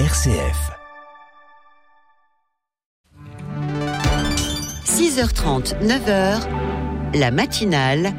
RCF. 6h30, 9h, la matinale.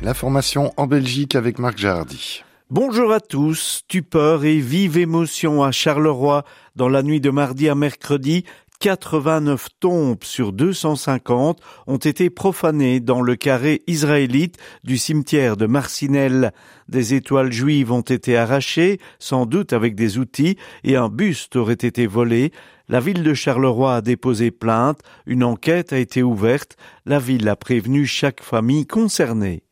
L'information en Belgique avec Marc Jardy. Bonjour à tous. Stupeur et vive émotion à Charleroi dans la nuit de mardi à mercredi. 89 tombes sur 250 ont été profanées dans le carré israélite du cimetière de Marcinelle. Des étoiles juives ont été arrachées, sans doute avec des outils, et un buste aurait été volé. La ville de Charleroi a déposé plainte, une enquête a été ouverte, la ville a prévenu chaque famille concernée.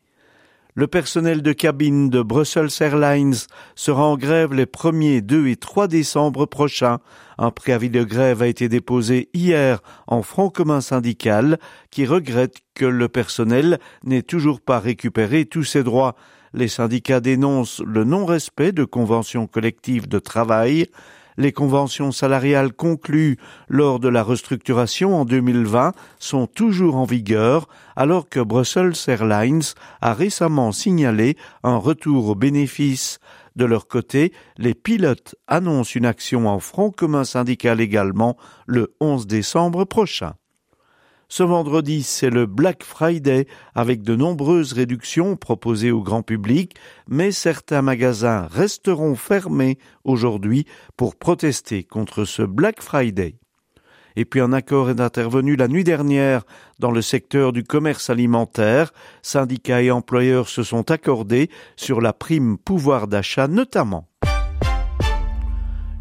Le personnel de cabine de Brussels Airlines sera en grève les 1er, 2 et 3 décembre prochains. Un préavis de grève a été déposé hier en front commun syndical qui regrette que le personnel n'ait toujours pas récupéré tous ses droits. Les syndicats dénoncent le non-respect de conventions collectives de travail, les conventions salariales conclues lors de la restructuration en 2020 sont toujours en vigueur, alors que Brussels Airlines a récemment signalé un retour aux bénéfices. De leur côté, les pilotes annoncent une action en front commun syndical également le 11 décembre prochain. Ce vendredi, c'est le Black Friday avec de nombreuses réductions proposées au grand public, mais certains magasins resteront fermés aujourd'hui pour protester contre ce Black Friday. Et puis un accord est intervenu la nuit dernière dans le secteur du commerce alimentaire. Syndicats et employeurs se sont accordés sur la prime pouvoir d'achat notamment.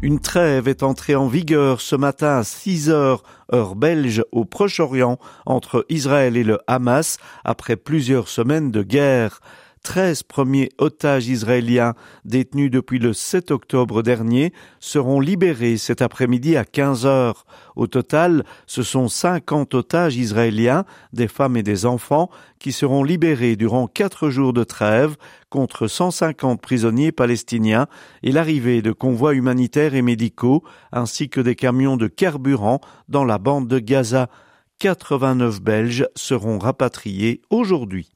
Une trêve est entrée en vigueur ce matin à 6 heures, heure belge, au Proche-Orient, entre Israël et le Hamas, après plusieurs semaines de guerre. 13 premiers otages israéliens détenus depuis le 7 octobre dernier seront libérés cet après-midi à 15 heures. Au total, ce sont 50 otages israéliens, des femmes et des enfants, qui seront libérés durant quatre jours de trêve contre 150 prisonniers palestiniens et l'arrivée de convois humanitaires et médicaux ainsi que des camions de carburant dans la bande de Gaza. 89 Belges seront rapatriés aujourd'hui.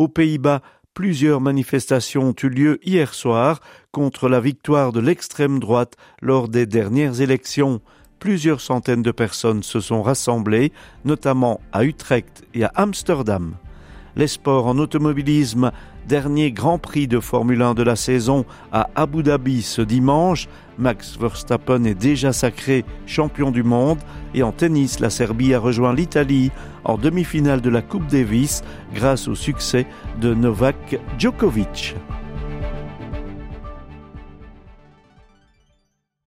Aux Pays-Bas, plusieurs manifestations ont eu lieu hier soir contre la victoire de l'extrême droite lors des dernières élections. Plusieurs centaines de personnes se sont rassemblées, notamment à Utrecht et à Amsterdam. Les sports en automobilisme, dernier Grand Prix de Formule 1 de la saison à Abu Dhabi ce dimanche. Max Verstappen est déjà sacré champion du monde et en tennis, la Serbie a rejoint l'Italie en demi-finale de la Coupe Davis grâce au succès de Novak Djokovic.